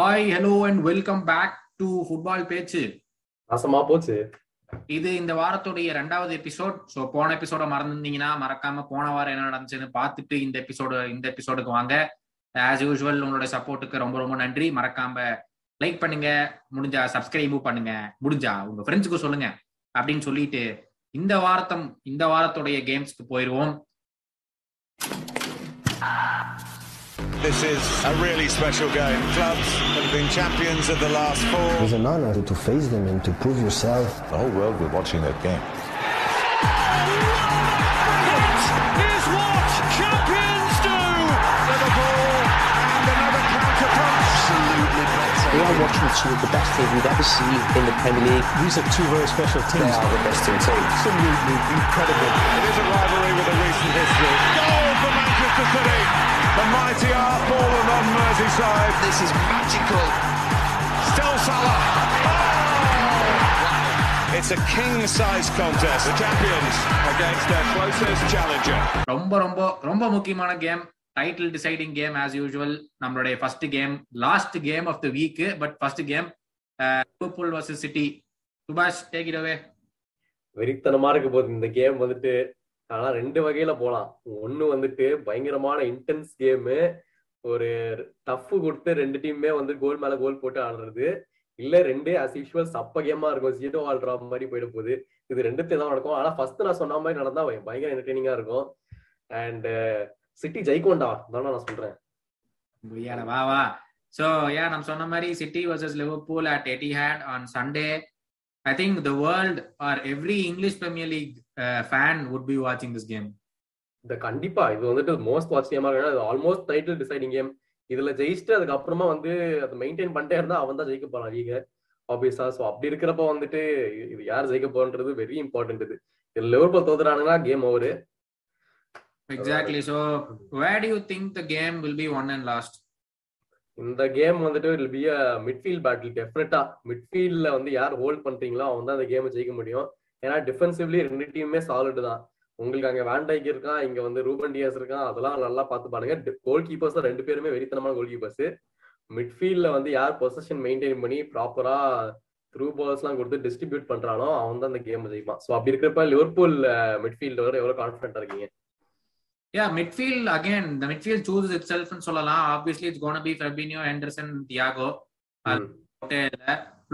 Hi hello and welcome back to football பேச்சு. நாசமா போச்சு. இது இந்த வாரத்துடைய ரெண்டாவது எபிசோட் ஸோ போன எபிசோட மறந்துருந்தீங்கன்னா மறக்காம போன வாரம் என்ன நடந்துச்சுன்னு பார்த்துட்டு இந்த எபிசோடு இந்த எபிசோடுக்கு வாங்க. ஆஸ் யூஸ்வல் உங்களோட சப்போர்ட்டுக்கு ரொம்ப ரொம்ப நன்றி. மறக்காம லைக் பண்ணுங்க. முடிஞ்சா சப்ஸ்கிரைபும் பண்ணுங்க. முடிஞ்சா உங்க ஃப்ரெண்ட்ஸுக்கு சொல்லுங்க. அப்படின்னு சொல்லிட்டு இந்த வாரத்தம் இந்த வாரத்துடைய கேம்ஸ்க்கு போயிருவோம். This is a really special game. Clubs that have been champions of the last It four. was an honor to face them and to prove yourself. The whole world were watching that game. Here's what champions do! Liverpool and another counter absolutely breathtaking. We are watching two of the best teams we've ever seen in the Premier League. These are two very special They teams. are the best two teams. Absolutely incredible. It is a rivalry with a on Merseyside. This is magical. Still Salah. Oh! It's a king-size contest. The champions against their closest challenger. ரொம்ப ரொம்ப ரொம்ப முக்கியமான game title deciding game as usual நம்மளுடைய first game last game of the week but first game Liverpool versus City சுபாஷ் take it away வெறித்தனமா இருக்க போகுது இந்த கேம் வந்துட்டு ஆனா ரெண்டு வகையில போலாம் ஒண்ணு வந்துட்டு பயங்கரமான இன்டென்ஸ் கேமு ஒரு டஃப் கொடுத்து ரெண்டு டீமுமே வந்து கோல் மேல கோல் போட்டு ஆடுறது. இல்ல ரெண்டு அஸ் யூஷுவல் சப்ப கேமா இருக்கும் ஜீரோ ஆடுற மாதிரி போயிட போகுது. இது ரெண்டுத்தையும் தான் நடக்கும். ஆனா ஃபர்ஸ்ட் நான் சொன்ன மாதிரி நடந்தா பயங்கர என்டர்டெய்னிங்கா இருக்கும். அண்ட் சிட்டி uh, ஜெயிக்கோண்டா தானே நான் சொல்றேன். வா வா. சோ யா நம்ம சொன்ன மாதிரி City versus Liverpool at Etihad on Sunday I think the world or every English Premier League fan would be வாட்சிங் திஸ் கேம் இந்த கண்டிப்பா இது வந்துட்டு மோஸ்ட் வாட்ச் கேமா இருக்கு இது ஆல்மோஸ்ட் டைட்டில் டிசைடிங் கேம் இதுல ஜெயிச்சுட்டு அதுக்கப்புறமா வந்து அதை மெயின்டைன் பண்ணிட்டே இருந்தா அவன் தான் ஜெயிக்க போறான் லீக ஆப்வியஸா சோ அப்படி இருக்கிறப்ப வந்துட்டு இது யார் ஜெயிக்க போறன்றது வெரி இம்பார்ட்டன்ட் இது. இது Liverpool தோத்துறானுங்கன்னா game over exactly so where do you think the game will be won and lost இந்த கேம் வந்துட்டு will be a midfield battle definitely மிட்ஃபீல்ட்ல வந்து யார் ஹோல்ட் பண்றீங்களோ அவன் தான் அந்த கேமை ஜெயிக்க முடியும். ஏன்னா டிஃபென்சிவ்லி ரெண்டு டீமுமே சாலிட் தான். உங்களுக்கு அங்க வேண்டைக் இருக்கான் இங்க வந்து ரூபன் டியாஸ் இருக்கான் அதெல்லாம் நல்லா பார்த்து பாருங்க. கோல் கீப்பர்ஸ் ரெண்டு பேருமே வெறித்தனமான கோல் கீப்பர்ஸ் மிட்ஃபீல்ட்ல வந்து யார் பொசிஷன் மெயின்டைன் பண்ணி ப்ராப்பரா த்ரூ பால்ஸ் எல்லாம் கொடுத்து டிஸ்ட்ரிபியூட் பண்றானோ அவன் தான் அந்த கேம் ஜெயிப்பான் சோ அப்படி இருக்கிறப்ப லிவர்பூல் மிட்ஃபீல்ட் வர எவ்வளவு கான்பிடண்டா இருக்கீங்க? Yeah midfield again the midfield choose it செல்ஃப்னு சொல்லலாம். Obviously it's gonna be Fabinho Henderson Thiago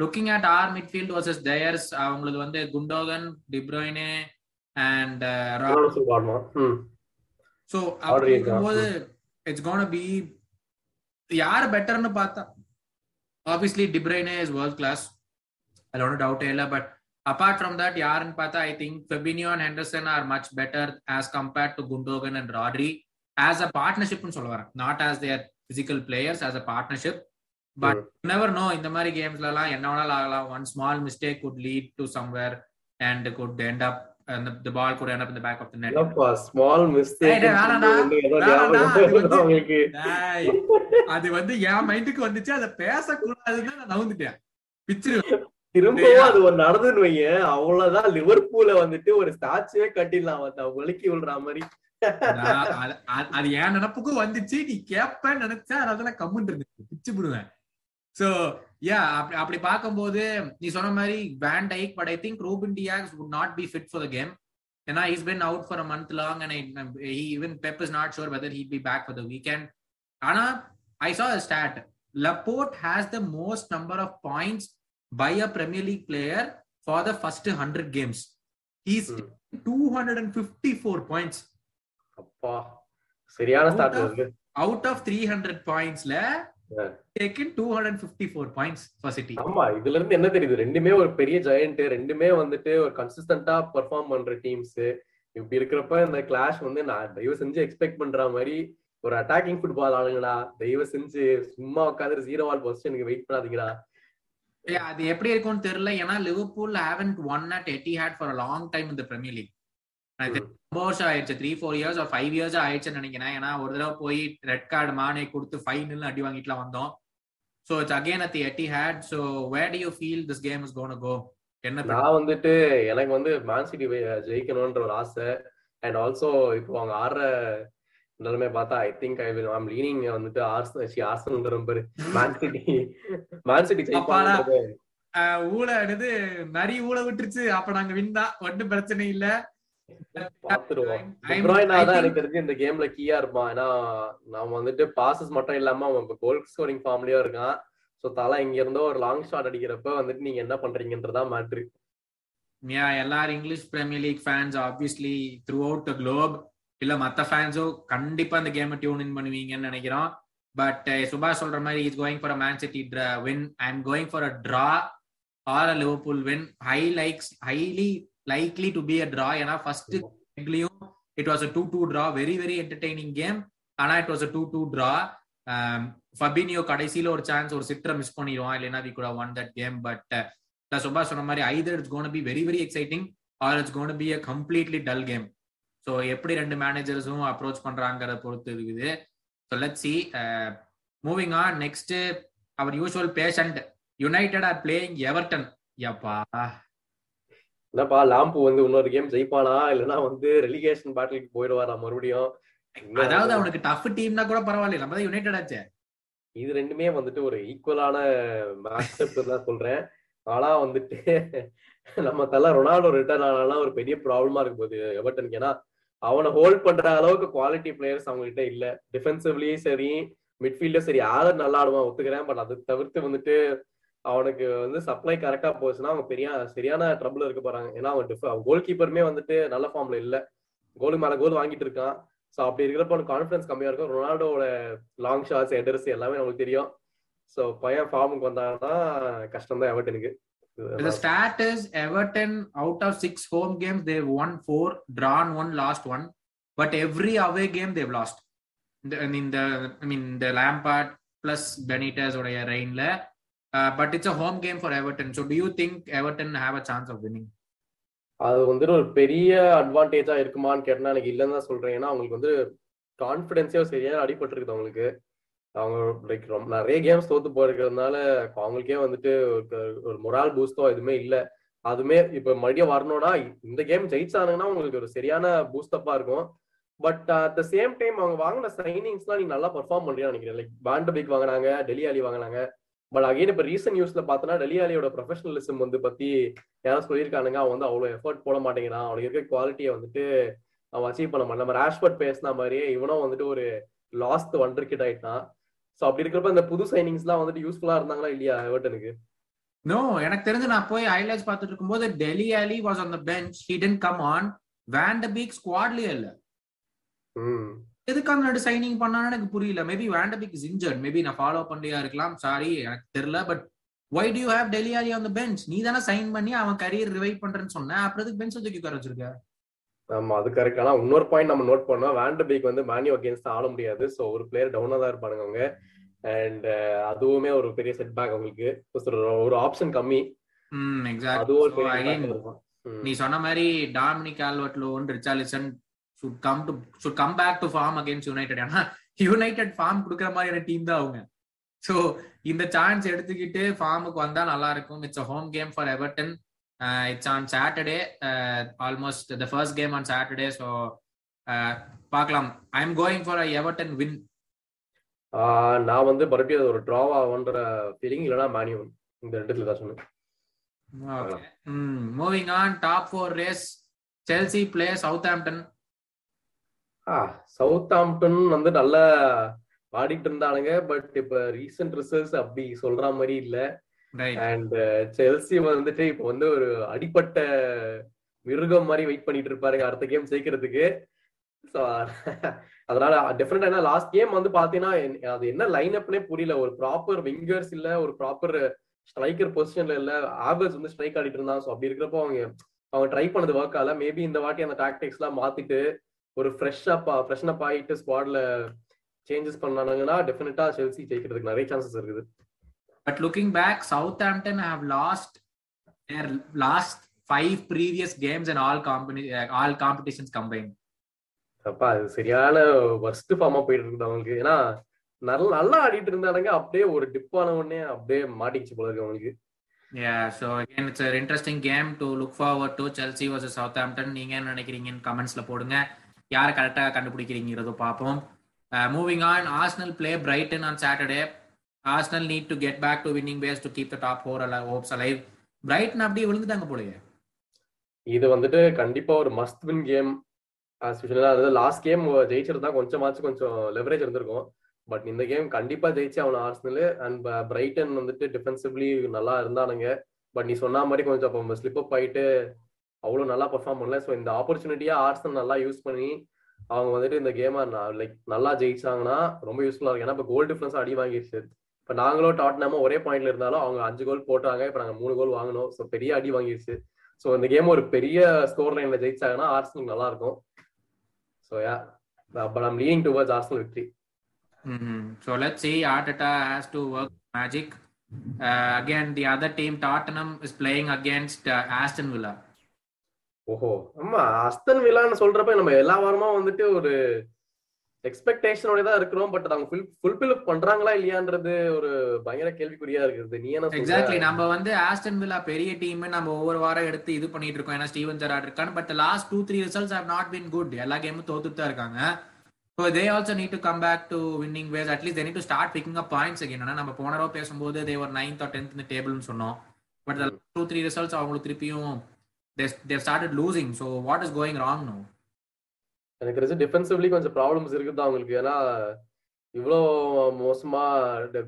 looking at our midfield versus theirs அவங்களுக்கு வந்து குண்டோகன் டிப்ரோயினே அண்ட் ஆடணும் ம் ஸோ Rodri அப்படி இருக்கா? இருக்கும்போது இட்ஸ் கோன் பி யார் பெட்டர்னு பார்த்தா ஆப்வியஸ்லி டிப்ரைனே இஸ் வேர்ல்ட் கிளாஸ் அதில் ஒன்றும் டவுட்டே இல்லை பட் அபார்ட் ஃப்ரம் தட் யாருன்னு பார்த்தா I think Fabinho and Henderson are much better as compared to Gundogan and Rodri as a பார்ட்னர்ஷிப்னு சொல்ல வரேன் not as their physical players as a partnership but never know இந்த மாதிரி கேம்ஸ்ல எல்லாம் என்ன வேணாலும் ஆகலாம். One small mistake could lead to somewhere and could end up the ball could end up in the back of the net. டேய், வேணாம்டா. வேணாம்டா, அது வந்து- என் மைண்டுக்கு வந்துச்சு. அதை பேசக்கூடாதுன்னு நான் நவுந்துட்டேன். பிச்சிரு. திரும்பவும் அது ஒரு நடந்துன்னு வைங்க அவ்வளவுதான் லிவர்பூல வந்துட்டு ஒரு ஸ்டாச்சுவே கட்டிடலாம். வந்து ஒழுக்கி விடுற மாதிரி. அது- என் நினப்புக்கும் வந்துச்சு. நீ கேப்பேன்னு நினைச்சேன். அதனால கம்முன்னு இருந்தேன். பிச்சு விடுவேன் சோ யா அப்படி அப்படி பார்க்கும்போது நீ சொன்ன மாதிரி Van Dijk but I think Ruben Dias would not be fit for the game ஏன்னா he's been out for a month long and I, he even Pep is not sure whether he'd be back for the weekend. Anna, I saw a stat. Laporte has the most number of points by a Premier League player for the first 100 games. He's Hmm. 254 points. அப்பா சரியான start Out of- வருது Out of 300 points, la, Yeah. taken 254 points for City. ஆமா இதுல இருந்து என்ன தெரியுது? ரெண்டுமே ஒரு பெரிய ஜெயண்ட் ரெண்டுமே வந்துட்டு ஒரு கன்சிஸ்டன்டா பெர்ஃபார்ம் பண்ற டீம்ஸ் இப்படி இருக்கிறப்ப இந்த கிளாஷ் வந்து நான் தயவு செஞ்சு எக்ஸ்பெக்ட் பண்ற மாதிரி ஒரு அட்டாக்கிங் ஃபுட்பால் ஆளுங்கடா. தயவு செஞ்சு சும்மா உட்காந்து ஜீரோ வால் பொசிஷனுக்கு வெயிட் பண்ணாதீங்கடா. Yeah, அது எப்படி இருக்கும்னு தெரியல. ஏன்னா Liverpool haven't won at Etihad for long time இந்த பிரீமியர் லீக் வருஷம் ஆயிடுச்சு. Three four years five years ஆயிடுச்சுன்னு நினைக்கிறேன். ஏன்னா ஒரு தடவை போய் ரெட் கார்டு மானே கொடுத்து ஃபைனல் அடி வாங்கிட்டுலாம் வந்தோம். So it's again at Etihad so where do you feel this game is gonna go என்ன நான் வந்துட்டு எனக்கு வந்து மேன் சிட்டி ஜெயிக்கணும்ன்ற ஒரு ஆசை. அண்ட் ஆல்சோ இப்போ அவங்க ஆடுற நிலைமை பார்த்தா I think I will I'm leaning வந்துட்டு ஆர்ஸ் ஆர்சனல் ரொம்ப மேன் சிட்டி மேன் சிட்டி ஜெயிப்பாங்க ஊழ இது நிறைய ஊழ விட்டுருச்சு. அப்ப நாங்க வின் தான். ஒன்றும் பிரச்சனை இல்ல. பாத்துருவோம் டிப்ராய்னா தான் think- எனக்கு தெரிஞ்சு இந்த கேம்ல கீயா இருப்பான். ஏன்னா நாம வந்துட்டு பாசஸ் மட்டும் இல்லாம அவன் கோல் ஸ்கோரிங் ஃபார்ம்லயும் இருக்கான். சோ தலை இங்க இருந்தோ ஒரு லாங் ஷாட் அடிக்கிறப்ப வந்துட்டு நீங்க என்ன பண்றீங்கன்றதா மேட்ரு yeah எல்லாரும் English Premier League fans obviously throughout the globe இல்ல மத்த ஃபேன்ஸோ கண்டிப்பா இந்த கேமை டியூன் இன் பண்ணுவீங்கன்னு நினைக்கிறோம். பட் சுபாஷ் சொல்ற மாதிரி is going for a Man City win I am going for a draw or a Liverpool win high likes highly likely to be a draw ஏன்னா first லெக்லயும் it was a two two draw very very entertaining game ஆனா it was a two two draw Fabinho கடைசியில ஒரு chance ஒரு சிட்ரை miss பண்ணிடுவான். இல்லைன்னா we could won that game but சுபாஷ் சொன்ன மாதிரி either it's gonna be very very exciting or it's gonna be a completely dull game so எப்படி ரெண்டு மேனேஜர்ஸும் அப்ரோச் பண்றாங்கிறத பொறுத்து இருக்குது. So let see moving on next our usual patient United are playing Everton யப்பா என்னப்பா லாம்பு வந்து இன்னொரு game ஜெயிப்பானா? இல்லைன்னா வந்து ரெலிகேஷன் பேட்டிலுக்கு போயிடுவாரா மறுபடியும்? அதாவது அவனுக்கு டஃப் டீம்னா கூட பரவாயில்ல நம்ம தான் யுனைடெட் ஆச்சே. இது ரெண்டுமே வந்துட்டு ஒரு ஈக்குவலான மேட்ச் தான் சொல்றேன். ஆனா வந்துட்டு நம்ம தலை ரொனால்டோ ரிட்டர்ன் ஆனாலும் ஒரு பெரிய ப்ராப்ளமா இருக்கு போகுது எவர்டனுக்கு ஏன்னா அவனை ஹோல்ட் பண்ற அளவுக்கு குவாலிட்டி பிளேயர்ஸ் அவங்க கிட்ட இல்ல. டிஃபென்சிவ்லயும் சரி மிட்ஃபீல்டும் சரி ஆதர் நல்லா ஆடுவான் ஒத்துக்கிறேன். பட் அது தவிர்த்து வந்துட்டு அவனுக்கு வந்து சப்ளை கரெக்டா போச்சுன்னா அவங்க பெரிய சரியான ட்ரபிள் இருக்க போறாங்க ஏன்னா அவன் டிஃப கோல் கீப்பருமே வந்துட்டு நல்ல ஃபார்ம்ல இல்ல கோலுக்கு மேல கோல் வாங்கிட்டு இருக்கான் ஸோ அப்படி இருக்கிறப்ப அவனுக்கு கான்ஃபிடன்ஸ் கம்மியா இருக்கும் ரொனால்டோட லாங் ஷாட்ஸ் ஹெடர்ஸ் எல்லாமே நமக்கு தெரியும் ஸோ பையன் ஃபார்முக்கு வந்தாங்கன்னா கஷ்டம் தான் எவர்டனுக்கு The stat is Everton out of six home games, they've won four, drawn one, lost one. But every away game they've lost. The, I mean the I mean the Lampard plus Benitez or Rainla. But it's a home game for Everton Everton. Do you think Everton have a chance of of அது வந்துட்டு ஒரு பெரிய அட்வான்டேஜா இருக்குமான்னு கேட்டா எனக்கு இல்லைன்னு தான் சொல்றேன். ஏன்னா அவங்களுக்கு வந்து கான்பிடன்ஸே சரியான அடிபட்டு இருக்குது அவங்களுக்கு. அவங்க லைக் ரொம்ப நிறைய கேம்ஸ் தோத்து போயிருக்கிறதுனால அவங்களுக்கே வந்துட்டு ஒரு- மொரால் பூஸ்டோ எதுவுமே இல்ல. அதுமே இப்ப மறுபடியும் வரணும்னா இந்த கேம் ஜெயிச்சானுங்கன்னா உங்களுக்கு ஒரு சரியான பூஸ்டப்பா இருக்கும். But at the same time அவங்க வாங்கின சைனிங்ஸ்லாம் நீங்க நல்லா பெர்ஃபார்ம் பண்றீங்கன்னு நினைக்கிறேன். லைக் பாண்டபிக் வாங்கினாங்க டெல்லி அலி வாங்கினாங்க. பட் அகைன் இப்ப ரீசன்ட் நியூஸ்ல பார்த்தோன்னா டெல்லி அலியோட ப்ரொஃபஷனலிசம் வந்து பத்தி யாரும் சொல்லியிருக்கானுங்க அவன் வந்து அவ்வளவு எஃபர்ட் போட மாட்டேங்கிறான். அவனுக்கு இருக்க குவாலிட்டியை வந்துட்டு அவன் அச்சீவ் பண்ண மாட்டான். நம்ம ரேஷ்பர்ட் பேசின மாதிரியே இவனும் வந்துட்டு ஒரு லாஸ்ட் ஒண்டர் கிட் ஆயிட்டான். சோ அப்படி இருக்கிறப்ப இந்த புது சைனிங்ஸ்லாம் வந்துட்டு யூஸ்ஃபுல்லா இருந்தாங்களா இல்லையா எவர்டனுக்கு No, எனக்கு தெரிஞ்சு நான் போய் ஹைலைட்ஸ் பார்த்துட்டு இருக்கும்போது Dele Alli was on the bench he didn't come on Van de Beek ஸ்குவாட்லயே இல்ல. ம் எதுக்கு அந்த ரெண்டு சைனிங் பண்ணான்னு எனக்கு புரியல. Maybe Van de Beek is injured maybe நான் ஃபாலோ பண்ணியா இருக்கலாம். சாரி எனக்கு தெரியல. But why do you have Dele Alli on the bench நீ தானே சைன் பண்ணி அவன் கரியர் ரிவைவ் பண்றேன்னு சொன்ன. அப்புறம் பெஞ்ச் தூக்கி உட்கார வச்சிருக்க? ஆமா அது கரெக்ட் ஆனா இன்னொரு பாயிண்ட் நம்ம நோட் பண்ணோம். வேண்டபிக் வந்து மேனியோ அகேன்ஸ்ட் ஆட முடியாது. சோ ஒரு பிளேயர் டவுனா தான் இருப்பானுங்க அவங்க. அண்ட் அதுவுமே ஒரு பெரிய செட் பேக் அவங்களுக்கு ஒரு- ஆப்ஷன் கம்மி. அதுவும். நீ சொன்ன மாதிரி Dominic Calvert Lewin Richarlison should come to should come back to farm against United ஏன்னா யுனைடெட் ஃபார்ம் கொடுக்குற மாதிரியான டீம் தான் அவங்க. சோ இந்த சான்ஸ் எடுத்துக்கிட்டு ஃபார்முக்கு வந்தா நல்லா இருக்கும். It's home game for Everton it's on Saturday almost the first game on Saturday so பார்க்கலாம். I am going for Everton win நான் வந்து மறுபடியும் ஒரு டிராவ் ஆகுன்ற ஃபீலிங் இல்லைன்னா மேனியூ இந்த ரெண்டுத்துல தான் சொன்னேன். Moving on top four race Chelsea play Southampton Southampton வந்து நல்லா ஆடிட்டு இருந்தானுங்க பட் இப்ப ரீசெண்ட் ரிசல்ட்ஸ் அப்படி சொல்ற மாதிரி இல்ல. அண்ட் செல்சி வந்துட்டு இப்போ வந்து ஒரு அடிப்பட்ட மிருகம் மாதிரி வெயிட் பண்ணிட்டு இருப்பாருங்க அடுத்த கேம் ஜெயிக்கிறதுக்கு. ஸோ அதனால டெஃபினட்டா என்ன லாஸ்ட் கேம் வந்து பாத்தீங்கன்னா அது என்ன லைன் அப்னே புரியல. ஒரு ப்ராப்பர் விங்கர்ஸ் இல்ல ஒரு ப்ராப்பர் ஸ்ட்ரைக்கர் பொசிஷன்ல இல்ல ஆவரேஜ் வந்து ஸ்ட்ரைக் ஆடிட்டு இருந்தான் ஸோ அப்படி இருக்கிறப்போ அவங்க அவங்க ட்ரை பண்ணது ஒர்க் ஆகல. மேபி இந்த வாட்டி அந்த டாக்டிக்ஸ் எல்லாம் மாத்திட்டு ஒரு ஃப்ரெஷ் அப் ஃப்ரெஷ் அப் ஆயிட்டு ஸ்குவாட்ல சேஞ்சஸ் பண்ணானுங்கன்னா டெஃபினட்டா செல்சி ஜெயிக்கிறதுக்கு நிறைய சான்சஸ் இருக்குது But looking back, Southampton have lost their last five previous games in all company uh, all competitions combined. அப்பா அது சரியான ஒர்ஸ்ட் ஃபார்மா போயிட்டு இருக்குது அவங்களுக்கு ஏன்னா நல்ல நல்லா ஆடிட்டு இருந்தானுங்க அப்படியே ஒரு டிப் ஆன உடனே அப்படியே மாட்டிக்கிச்சு போல இருக்கு அவங்களுக்கு Yeah, so again, it's an interesting game to look forward to. Chelsea versus Southampton. நீங்க என்ன நினைக்கிறீங்கன்னு கமெண்ட்ஸ்ல போடுங்க யாரை கரெக்டாக கண்டுபிடிக்கிறீங்கிறத பார்ப்போம். Moving on Arsenal play Brighton on Saturday Arsenal need to get back to winning ways to keep the top four all hopes alive Brighton அப்படியே விழுந்துட்டாங்க போலயே. இது வந்துட்டு கண்டிப்பா ஒரு மஸ்ட் வின் கேம் அதாவது லாஸ்ட் கேம் ஜெயிச்சிருந்தா கொஞ்சமாச்சும் கொஞ்சம் லெவரேஜ் இருந்திருக்கும். பட் இந்த கேம் கண்டிப்பா ஜெயிச்சு அவன் ஆர்ஸ்னல் அண்ட் பிரைட்டன் வந்துட்டு டிஃபென்சிவ்லி நல்லா இருந்தானுங்க. பட் நீ சொன்ன மாதிரி கொஞ்சம் அப்போ ஸ்லிப் அப் ஆயிட்டு அவ்வளவு நல்லா பெர்ஃபார்ம் பண்ணல. ஸோ இந்த ஆப்பர்ச்சுனிட்டியா ஆர்ட்ஸ் நல்லா யூஸ் பண்ணி அவங்க வந்துட்டு இந்த கேமை லைக் நல்லா ஜெயிச்சாங்கன்னா ரொம்ப யூஸ்ஃபுல்லா இருக்கும். ஏன்னா இப்போ கோல் டிஃபரன்ஸ் அடி வாங்கிடுச்சு இப்போ நாங்களும் டாட்னாமோ ஒரே பாயிண்ட்ல இருந்தாலும் அவங்க அஞ்சு கோல் போட்டாங்க. இப்போ நாங்கள் மூணு கோல் வாங்கினோம். ஸோ பெரிய அடி வாங்கிடுச்சு ஸோ இந்த கேம் ஒரு பெரிய ஸ்கோர் லைன்ல ஜெயிச்சாங்கன்னா ஆர்சனல் நல்லா இருக்கும். So yeah but I'm leading towards Arsenal victory Mm-hmm. So let's see. Arteta has to work magic. Uh, again, the other team, Tottenham, is playing against uh, Aston Villa. ஓஹோ. ஆமா அஸ்தன் விழான்னு சொல்றப்ப நம்ம எல்லா வாரமும் வந்துட்டு ஒரு எக்ஸ்பெக்டேஷனோட தான் இருக்கிறோம். பட் அவங்க ஃபுல் ஃபுல்ஃபில் பண்றாங்களா இல்லையான்றது ஒரு பயங்கர கேள்விக்குறியா இருக்குது. நீ என்ன எக்ஸாக்ட்லி நம்ம வந்து ஆஸ்டன் வில்லா பெரிய டீம் நம்ம ஒவ்வொரு வாரம் எடுத்து இது பண்ணிட்டு இருக்கோம். ஏன்னா ஸ்டீவன் ஜெராட் இருக்கான் but last two three results have not been good எல்லா கேமும் தோத்துட்டு தான் இருக்காங்க. So they also need to come back to winning ways at least they need to start picking up points again நம்ம போன பேசும்போது தே ஒரு நைன்த் ஆர் டென்த் டேபிள்னு சொன்னோம். பட் டூ த்ரீ ரிசல்ட்ஸ் அவங்களுக்கு திருப்பியும் they've started losing so what is going wrong no எனக்கு தெரிஞ்சு defensively கொஞ்சம் ப்ராப்ளம்ஸ் இருக்குது அவங்களுக்கு. ஏன்னா இவ்வளோ மோசமா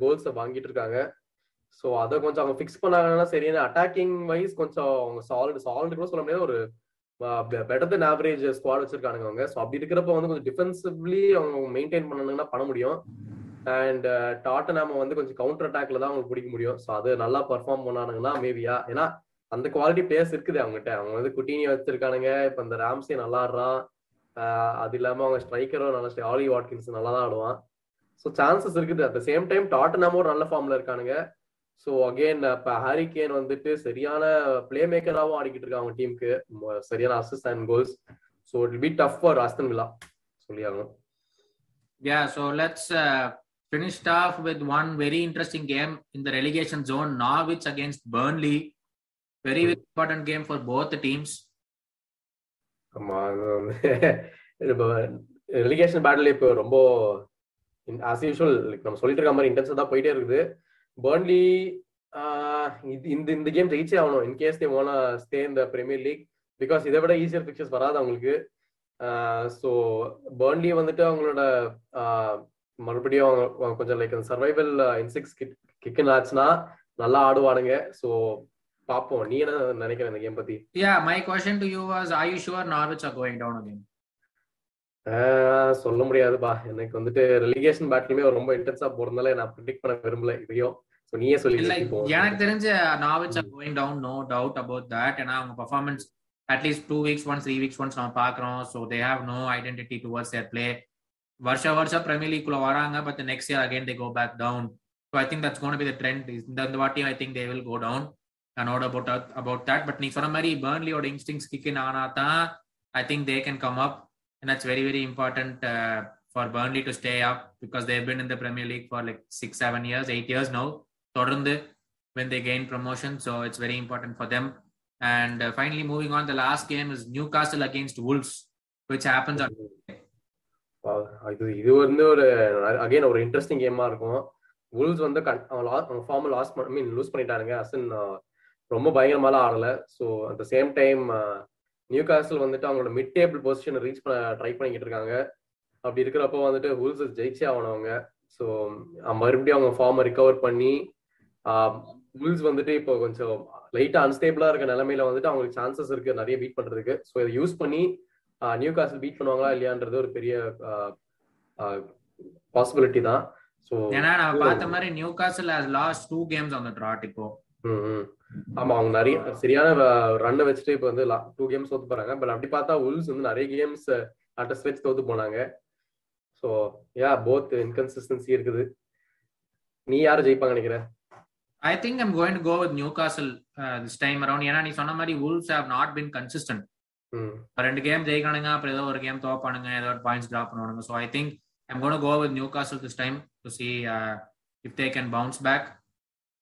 கோல்ஸை வாங்கிட்டு இருக்காங்க. ஸோ அதை கொஞ்சம் அவங்க ஃபிக்ஸ் பண்ணாங்கன்னா சரியான அட்டாக்கிங் வைஸ் கொஞ்சம் அவங்க சால்ட் சால்ட் கூட சொல்ல முடியாது. ஒரு பெட்டர் தென் ஆவரேஜ் ஸ்குவாட் வச்சிருக்கானுங்க அவங்க. ஸோ அப்படி இருக்கிறப்ப வந்து கொஞ்சம் டிஃபென்சிவ்லி அவங்க மெயின்டைன் பண்ணணுங்கன்னா பண்ண முடியும். அண்ட் டாட்டனாம வந்து கொஞ்சம் கவுண்டர் அட்டாக்ல தான் அவங்களுக்கு பிடிக்க முடியும். ஸோ அது நல்லா பர்ஃபார்ம் பண்ணானுங்கன்னா மேபியா ஏன்னா அந்த குவாலிட்டி பிளேயர்ஸ் இருக்குது அவங்ககிட்ட. அவங்க வந்து குட்டினி வச்சிருக்கானுங்க. இப்போ இந்த ராம்சே நல்லா ஆடுறான். அது இல்லாம அவங்க ஸ்ட்ரைக்கரும் நல்லா ஆலி வாட்கின்ஸ் நல்லா தான் ஆடுவான். ஸோ சான்சஸ் இருக்குது. அட் த சேம் டைம் டாட்டனாமும் நல்ல ஃபார்ம்ல இருக்கானுங்க. ஸோ அகெயின் இப்போ ஹாரி கேன் வந்துட்டு சரியான பிளே மேக்கராகவும் ஆடிக்கிட்டு இருக்காங்க அவங்க டீமுக்கு சரியான assist and goals so it be tough for Aston Villa சொல்லியாகணும். Yeah, so let's uh, finish off with one very interesting game in the relegation zone. Norwich very very important game for both teams ஆமா இப்போ relegation battle இப்போ ரொம்ப as usual நம்ம சொல்லிட்டு இருக்க மாதிரி intense தான் போயிட்டே இருக்குது. பேர்ன்லி இது இந்த இந்த கேம் ஜெயிச்சே ஆகணும் இன்கேஸ் தே ஓனா ஸ்டே இந்த பிரீமியர் லீக் பிகாஸ் இதை விட ஈஸியர் பிக்சர்ஸ் வராது அவங்களுக்கு. ஸோ பேர்ன்லி வந்துட்டு அவங்களோட மறுபடியும் அவங்க கொஞ்சம் லைக் சர்வைவல் இன்சிக்ஸ் கிக் கிக்குன்னு ஆச்சுன்னா நல்லா ஆடுவானுங்க. ஸோ பாப்போம். நீ என்ன நினைக்கிற கேம் பத்தி? Yeah, my question to you was Are you sure Norwich are going down again? சொல்ல முடியாதுப்பா. எனக்கு வந்துட்டு ரெலிகேஷன் பேட்லுமே ரொம்ப இன்டென்ஸா போறதுனால நான் ப்ரிடிக்ட் பண்ண விரும்பல இதையும். ஸோ நீயே சொல்லி எனக்கு தெரிஞ்ச Norwich are going down no doubt about that ஏன்னா அவங்க performance at least two weeks once three weeks once நம்ம பாக்குறோம் so they have no identity towards their play வருஷ வருஷம் பிரீமியர் லீக்குள்ள வராங்க but next year again they go back down so I think that's gonna be the trend இந்த இந்த வாட்டியும் ஐ think they will go down note about about that but நீ சொன்ன மாதிரி பேர்ன்லியோட இன்ஸ்டிங்ஸ் கிக் இன் ஆனா தான் I think they can come up and very very important for Burnley to stay up because they've been in the Premier League for like six seven years eight years no தொடர்ந்து when they gain promotion. So it's very important for them. And uh, finally, moving on, the last game is Newcastle against Wolves, which happens on. இது இது வந்து ஒரு again ஒரு interesting கேமா இருக்கும் Wolves வந்து form loss I mean lose பண்ணிட்டாருங்க அசன் ரொம்ப பயங்கரமாலாம் ஆடல. So at the same time new காசல் வந்துட்டு அவங்களோட மிட் டேபிள் பொசிஷன் ரீச் பண்ண ட்ரை பண்ணிக்கிட்டு இருக்காங்க. அப்படி இருக்கிறப்போ வந்துட்டு உல்ஸ் ஜெயிச்சே ஆகணும் அவங்க. ஸோ மறுபடியும் அவங்க ஃபார்மை ரிகவர் பண்ணி உல்ஸ் வந்துட்டு இப்போ கொஞ்சம் லைட்டா அன்ஸ்டேபிளா இருக்க நிலைமையில வந்துட்டு அவங்களுக்கு சான்சஸ் இருக்கு. நிறைய பீட் பண்றதுக்கு. ஸோ இதை யூஸ் பண்ணி நியூ காசல் பீட் பண்ணுவாங்களா இல்லையான்றது ஒரு பெரிய பாசிபிலிட்டி தான். ஸோ ஏன்னா நான் பார்த்த மாதிரி Newcastle has lost two games on the trot இப்போ ஆமா அவங்க நிறைய சரியான ரன்னை வச்சுட்டு இப்போ வந்து டூ கேம்ஸ் தோத்து போறாங்க. பட் அப்படி பார்த்தா உல்ஸ் வந்து நிறைய கேம்ஸ் அட் ஸ்ட்ரெச் தோத்து போனாங்க. ஸோ யா போத் இன்கன்சிஸ்டன்சி இருக்குது. நீ யாரு ஜெயிப்பாங்க நினைக்கிற? I think I'm going go with Newcastle this time around ஏன்னா நீ சொன்ன மாதிரி Wolves have not been consistent ரெண்டு கேம் ஜெயிக்கணுங்க அப்புறம் ஏதோ ஒரு கேம் தோப்பானுங்க ஏதோ ஒரு பாயிண்ட்ஸ் டிராப் பண்ணுவானுங்க. So I think I'm gonna go with Newcastle this time to see if they can bounce back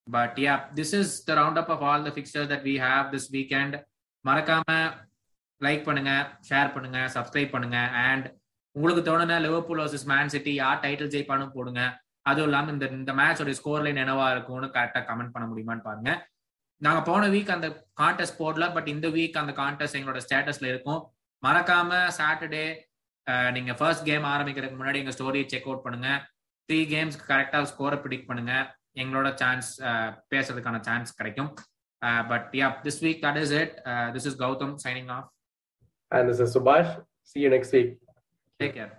But yeah, this is the roundup of all the fixtures that we have this weekend. மறக்காம like பண்ணுங்க share பண்ணுங்க subscribe பண்ணுங்க. And உங்களுக்கு தோணுன Liverpool versus Man City யார் title ஜெயிப்பானு போடுங்க. அதுவும் இல்லாமல் இந்த இந்த மேட்சோட ஸ்கோர் லைன் என்னவா இருக்கும்னு கரெக்டாக கமெண்ட் பண்ண முடியுமான்னு பாருங்க. நாங்க போன வீக் அந்த கான்டெஸ்ட் போடல பட் இந்த வீக் அந்த கான்டெஸ்ட் எங்களோட ஸ்டேட்டஸ்ல இருக்கும். மறக்காம சாட்டர்டே நீங்க ஃபர்ஸ்ட் கேம் ஆரம்பிக்கிறதுக்கு முன்னாடி எங்க ஸ்டோரியை செக் அவுட் பண்ணுங்க. த்ரீ கேம்ஸ்க்கு கரெக்டாக ஸ்கோரை பிடிக் பண்ணுங்க. எங்களோட சான்ஸ் பேசுறதுக்கான சான்ஸ் கிடைக்கும் but yeah this week that is it this is Gautham signing off And this is Subhash. See you next week. Take care